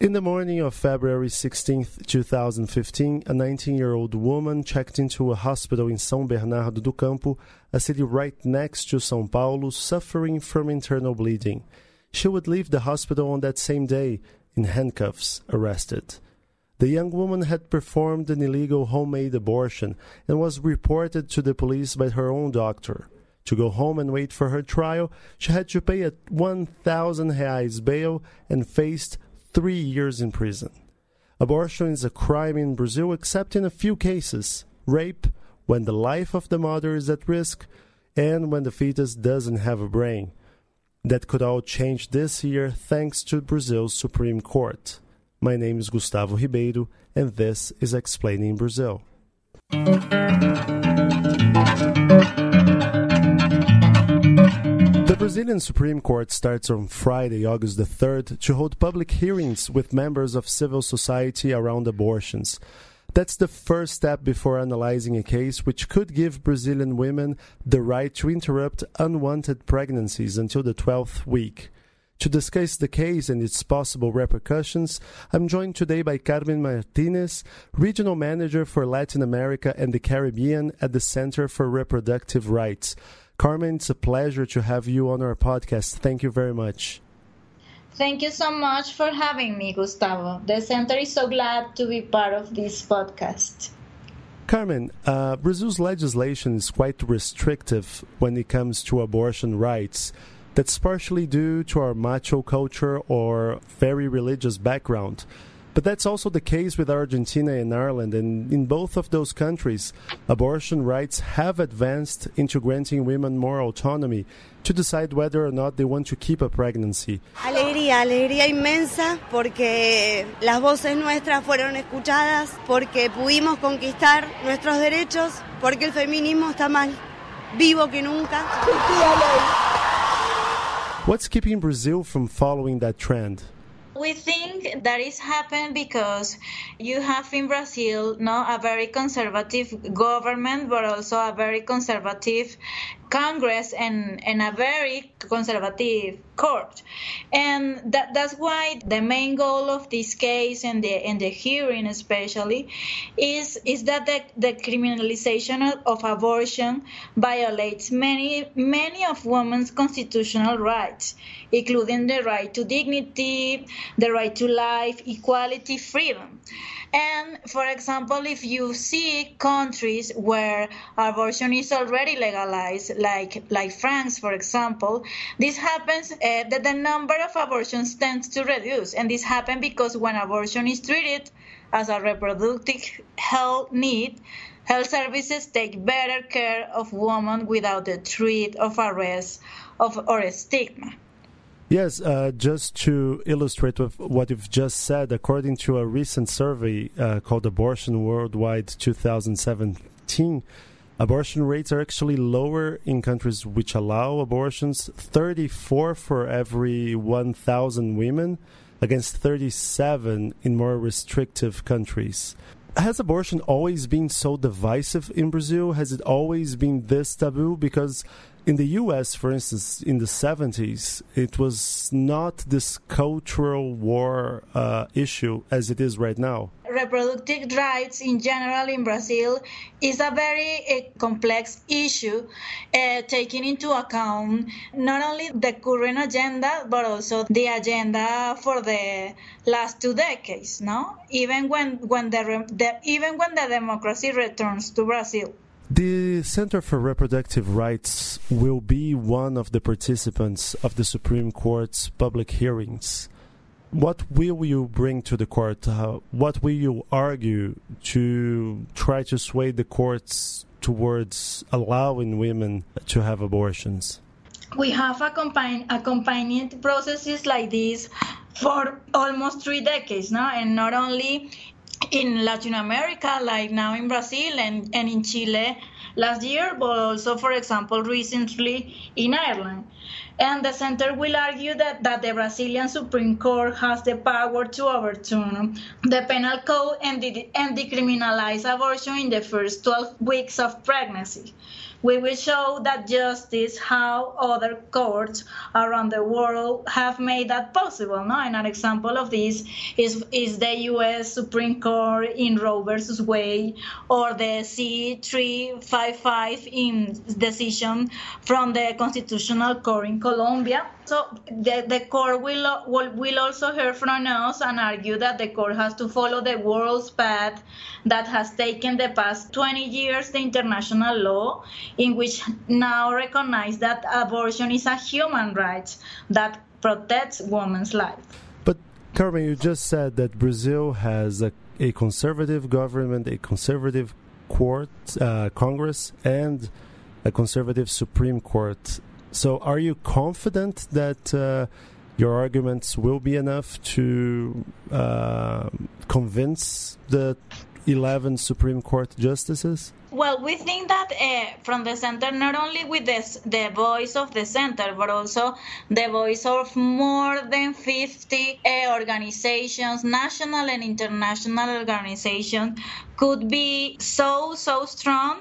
In the morning of February 16, 2015, a 19 year old woman checked into a hospital in São Bernardo do Campo, a city right next to São Paulo, suffering from internal bleeding. She would leave the hospital on that same day in handcuffs, arrested. The young woman had performed an illegal homemade abortion and was reported to the police by her own doctor. To go home and wait for her trial, she had to pay a 1,000 reais bail and faced three years in prison. Abortion is a crime in Brazil except in a few cases rape, when the life of the mother is at risk, and when the fetus doesn't have a brain. That could all change this year thanks to Brazil's Supreme Court. My name is Gustavo Ribeiro, and this is Explaining Brazil. Brazilian Supreme Court starts on Friday, August the 3rd, to hold public hearings with members of civil society around abortions. That's the first step before analyzing a case which could give Brazilian women the right to interrupt unwanted pregnancies until the 12th week. To discuss the case and its possible repercussions, I'm joined today by Carmen Martinez, Regional Manager for Latin America and the Caribbean at the Center for Reproductive Rights. Carmen, it's a pleasure to have you on our podcast. Thank you very much. Thank you so much for having me, Gustavo. The center is so glad to be part of this podcast. Carmen, uh, Brazil's legislation is quite restrictive when it comes to abortion rights. That's partially due to our macho culture or very religious background. But that's also the case with Argentina and Ireland, and in both of those countries, abortion rights have advanced into granting women more autonomy to decide whether or not they want to keep a pregnancy. Alegría, alegría inmensa porque las voces nuestras fueron escuchadas, porque pudimos conquistar nuestros derechos, porque el feminismo está más vivo que nunca. What's keeping Brazil from following that trend? We think that is happened because you have in Brazil no a very conservative government, but also a very conservative Congress and, and a very conservative court. And that, that's why the main goal of this case and the and the hearing especially is is that the, the criminalization of, of abortion violates many many of women's constitutional rights, including the right to dignity, the right to life, equality, freedom. And for example, if you see countries where abortion is already legalized, like like France, for example, this happens uh, that the number of abortions tends to reduce, and this happens because when abortion is treated as a reproductive health need, health services take better care of women without the threat of arrest of, or stigma. Yes, uh, just to illustrate what you've just said, according to a recent survey uh, called Abortion Worldwide 2017, abortion rates are actually lower in countries which allow abortions 34 for every 1,000 women against 37 in more restrictive countries. Has abortion always been so divisive in Brazil? Has it always been this taboo? Because in the US, for instance, in the 70s, it was not this cultural war uh, issue as it is right now. Reproductive rights in general in Brazil is a very uh, complex issue, uh, taking into account not only the current agenda but also the agenda for the last two decades. No, even when when the, the even when the democracy returns to Brazil. The Center for Reproductive Rights will be one of the participants of the Supreme Court's public hearings. What will you bring to the court? Uh, what will you argue to try to sway the courts towards allowing women to have abortions? We have accompanied, accompanied processes like this for almost three decades now, and not only in Latin America, like now in Brazil and, and in Chile last year, but also, for example, recently in Ireland. And the center will argue that, that the Brazilian Supreme Court has the power to overturn the penal code and, de- and decriminalize abortion in the first 12 weeks of pregnancy. We will show that justice how other courts around the world have made that possible. No? And an example of this is, is the U.S. Supreme Court in Roe versus Wade or the C355 in decision from the Constitutional Court in Colombia. So the, the court will, will, will also hear from us and argue that the court has to follow the world's path that has taken the past 20 years the international law in which now recognize that abortion is a human right that protects women's life. But Carmen, you just said that Brazil has a, a conservative government, a conservative court, uh, Congress, and a conservative Supreme Court. So, are you confident that uh, your arguments will be enough to uh, convince the 11 Supreme Court justices? Well, we think that uh, from the center, not only with this, the voice of the center, but also the voice of more than 50 uh, organizations, national and international organizations, could be so, so strong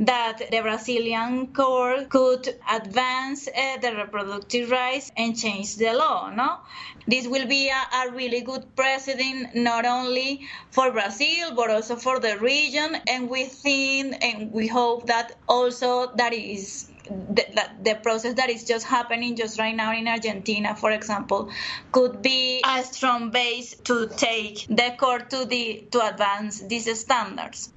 that the Brazilian court could advance uh, the reproductive rights and change the law. No, this will be a, a really good precedent not only for Brazil but also for the region, and we think and we hope that also that is the, the, process that is just happening just right now in Argentina, for example, could be a strong base to take the court to the to advance these standards.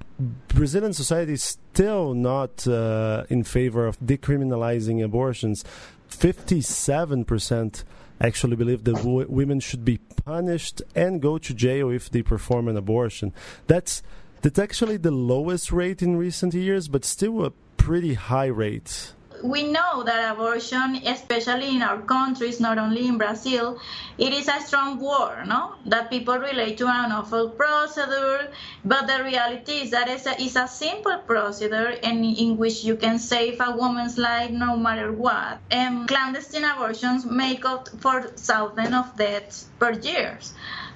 Brazilian society is still not uh, in favor of decriminalizing abortions. Fifty-seven percent actually believe that w- women should be punished and go to jail if they perform an abortion. That's that's actually the lowest rate in recent years, but still a pretty high rates. we know that abortion, especially in our countries, not only in Brazil, it is a strong word, no? That people relate to an awful procedure, but the reality is that it's a, it's a simple procedure in, in which you can save a woman's life no matter what. And clandestine abortions make up for thousands of deaths per year.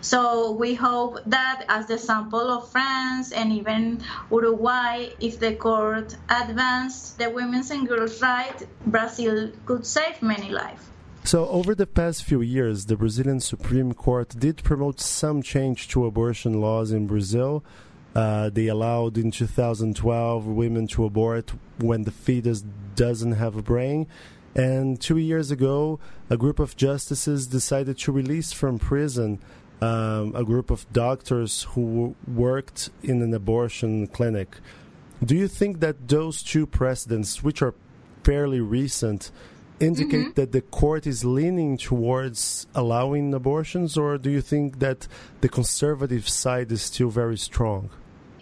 So we hope that as the sample of France and even Uruguay, if the court advance the women's and girls' rights, Brazil could save many lives. So, over the past few years, the Brazilian Supreme Court did promote some change to abortion laws in Brazil. Uh, they allowed in 2012 women to abort when the fetus doesn't have a brain. And two years ago, a group of justices decided to release from prison um, a group of doctors who worked in an abortion clinic. Do you think that those two precedents, which are fairly recent, indicate mm-hmm. that the court is leaning towards allowing abortions, or do you think that the conservative side is still very strong?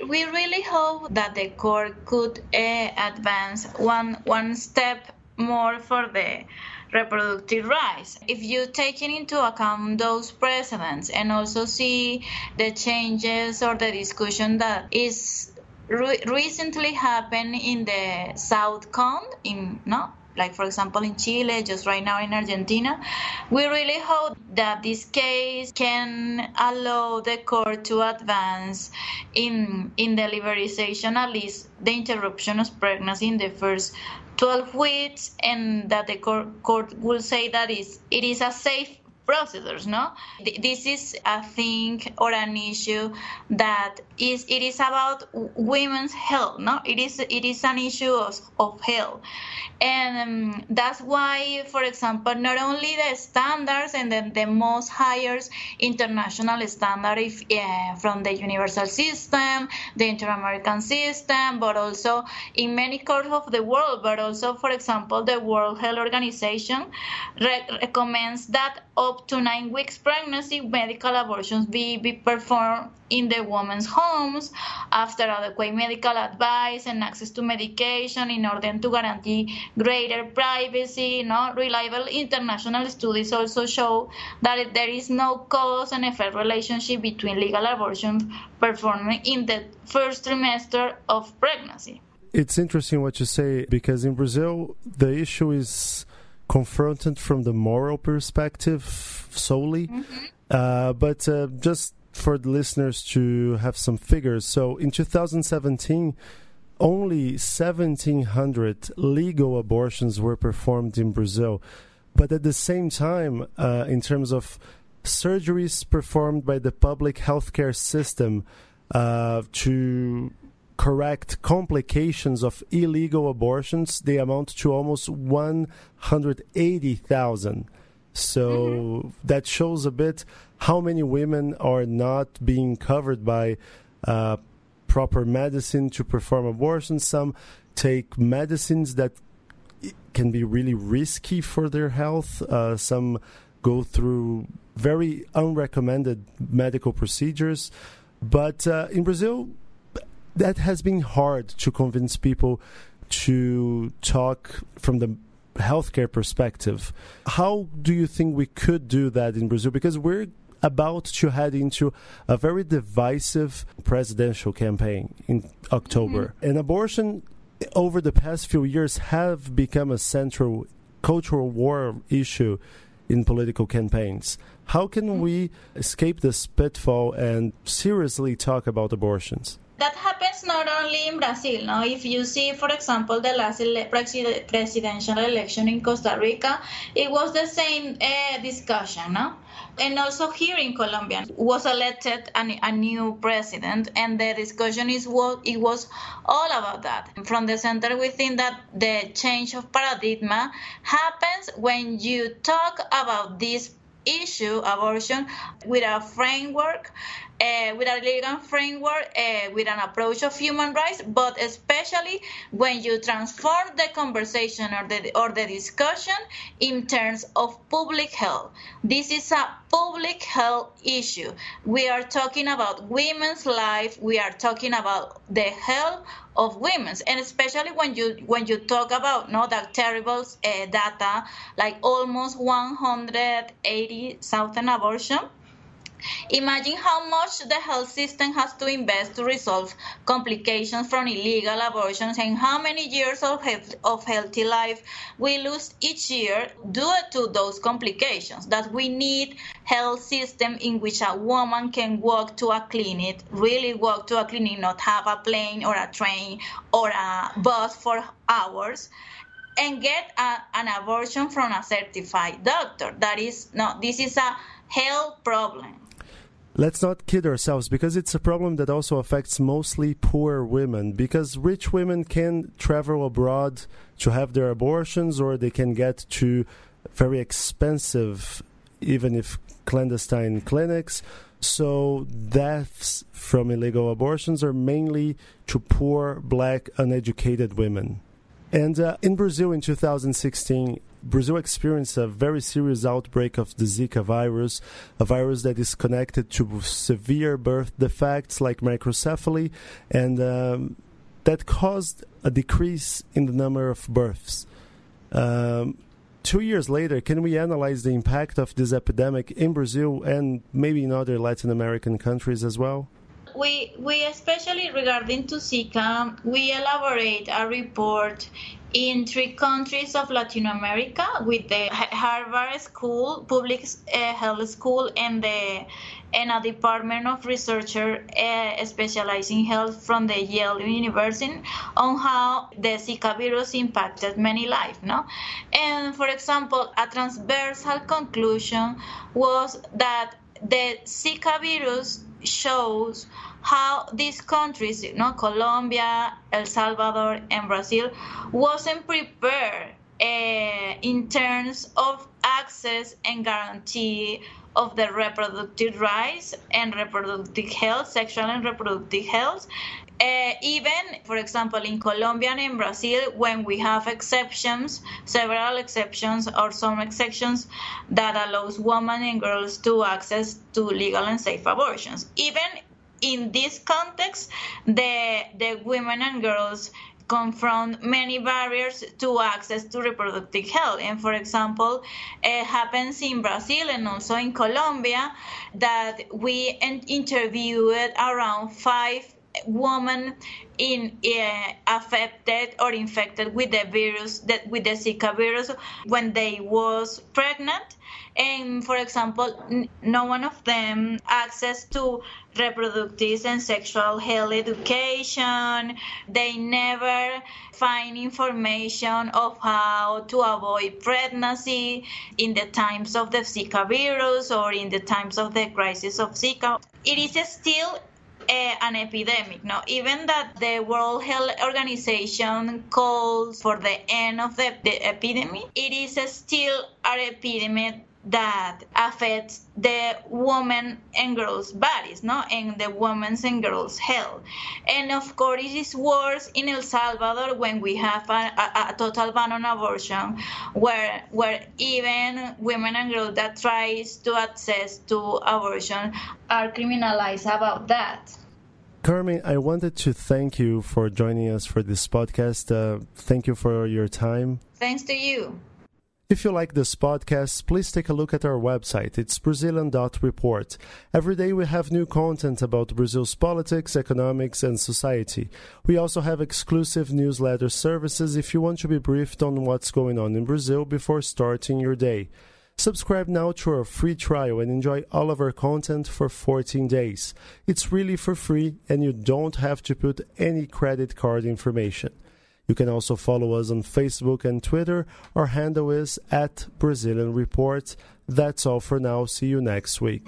We really hope that the court could uh, advance one one step more for the reproductive rights. If you take into account those precedents and also see the changes or the discussion that is re- recently happened in the South Cone, in no like for example in Chile, just right now in Argentina. We really hope that this case can allow the court to advance in in the liberalization, at least the interruption of pregnancy in the first 12 weeks and that the court, court will say that is it is a safe procedures no? This is a thing or an issue that is it is about women's health no? It is it is an issue of, of health. And um, that's why for example not only the standards and the, the most highest international standard if, uh, from the universal system the inter-american system but also in many parts of the world but also for example the world health organization re- recommends that up to nine weeks pregnancy medical abortions be, be performed in the woman's homes after adequate medical advice and access to medication in order to guarantee greater privacy. No reliable international studies also show that there is no cause and effect relationship between legal abortion performed in the first trimester of pregnancy. It's interesting what you say because in Brazil the issue is confronted from the moral perspective solely. Mm-hmm. Uh, but uh, just for the listeners to have some figures. So in 2017, only 1,700 legal abortions were performed in Brazil. But at the same time, uh, in terms of surgeries performed by the public healthcare system uh, to correct complications of illegal abortions, they amount to almost 180,000. So mm-hmm. that shows a bit how many women are not being covered by uh, proper medicine to perform abortions. Some take medicines that can be really risky for their health. Uh, some go through very unrecommended medical procedures. But uh, in Brazil, that has been hard to convince people to talk from the healthcare perspective. How do you think we could do that in Brazil? Because we're about to head into a very divisive presidential campaign in October. Mm-hmm. And abortion over the past few years have become a central cultural war issue in political campaigns. How can mm-hmm. we escape this pitfall and seriously talk about abortions? That happens not only in Brazil. Now, if you see, for example, the last ele- presidential election in Costa Rica, it was the same uh, discussion. No? and also here in Colombia was elected a, a new president, and the discussion is what it was all about that. From the center, we think that the change of paradigm happens when you talk about this issue, abortion, with a framework uh, with a legal framework, uh, with an approach of human rights, but especially when you transform the conversation or the, or the discussion in terms of public health. This is a public health issue. We are talking about women's life. We are talking about the health of women, and especially when you when you talk about no that terrible uh, data, like almost 180,000 abortions Imagine how much the health system has to invest to resolve complications from illegal abortions and how many years of, health, of healthy life we lose each year due to those complications. That we need health system in which a woman can walk to a clinic, really walk to a clinic, not have a plane or a train or a bus for hours and get a, an abortion from a certified doctor. That is no, this is a health problem let's not kid ourselves because it's a problem that also affects mostly poor women because rich women can travel abroad to have their abortions or they can get to very expensive even if clandestine clinics. So deaths from illegal abortions are mainly to poor black uneducated women and uh, in Brazil in 2016, Brazil experienced a very serious outbreak of the Zika virus, a virus that is connected to severe birth defects like microcephaly, and um, that caused a decrease in the number of births. Um, two years later, can we analyze the impact of this epidemic in Brazil and maybe in other Latin American countries as well? We we especially regarding to Zika, we elaborate a report in three countries of Latin America with the Harvard School, Public uh, Health School, and the and a department of researcher uh, specializing in health from the Yale University on how the Zika virus impacted many lives. No, and for example, a transversal conclusion was that the Zika virus shows how these countries, you know, Colombia, El Salvador, and Brazil, wasn't prepared uh, in terms of access and guarantee of the reproductive rights and reproductive health, sexual and reproductive health. Uh, even, for example, in Colombia and in Brazil, when we have exceptions, several exceptions or some exceptions that allows women and girls to access to legal and safe abortions. Even in this context, the, the women and girls confront many barriers to access to reproductive health. And for example, it happens in Brazil and also in Colombia that we interviewed around five woman in uh, affected or infected with the virus that with the Zika virus when they was pregnant. And for example no one of them access to reproductive and sexual health education. They never find information of how to avoid pregnancy in the times of the zika virus or in the times of the crisis of zika. It is still uh, an epidemic. No, even that the World Health Organization calls for the end of the, the epidemic, it is still an epidemic that affects the women and girls' bodies, no, and the women's and girls' health. And of course, it is worse in El Salvador when we have a, a, a, total ban on abortion, where where even women and girls that tries to access to abortion are criminalized about that. Carmen, I wanted to thank you for joining us for this podcast. Uh, thank you for your time. Thanks to you. If you like this podcast, please take a look at our website. It's Brazilian.report. Every day we have new content about Brazil's politics, economics, and society. We also have exclusive newsletter services if you want to be briefed on what's going on in Brazil before starting your day. Subscribe now to our free trial and enjoy all of our content for 14 days. It's really for free and you don't have to put any credit card information. You can also follow us on Facebook and Twitter. Our handle is at Brazilian Report. That's all for now. See you next week.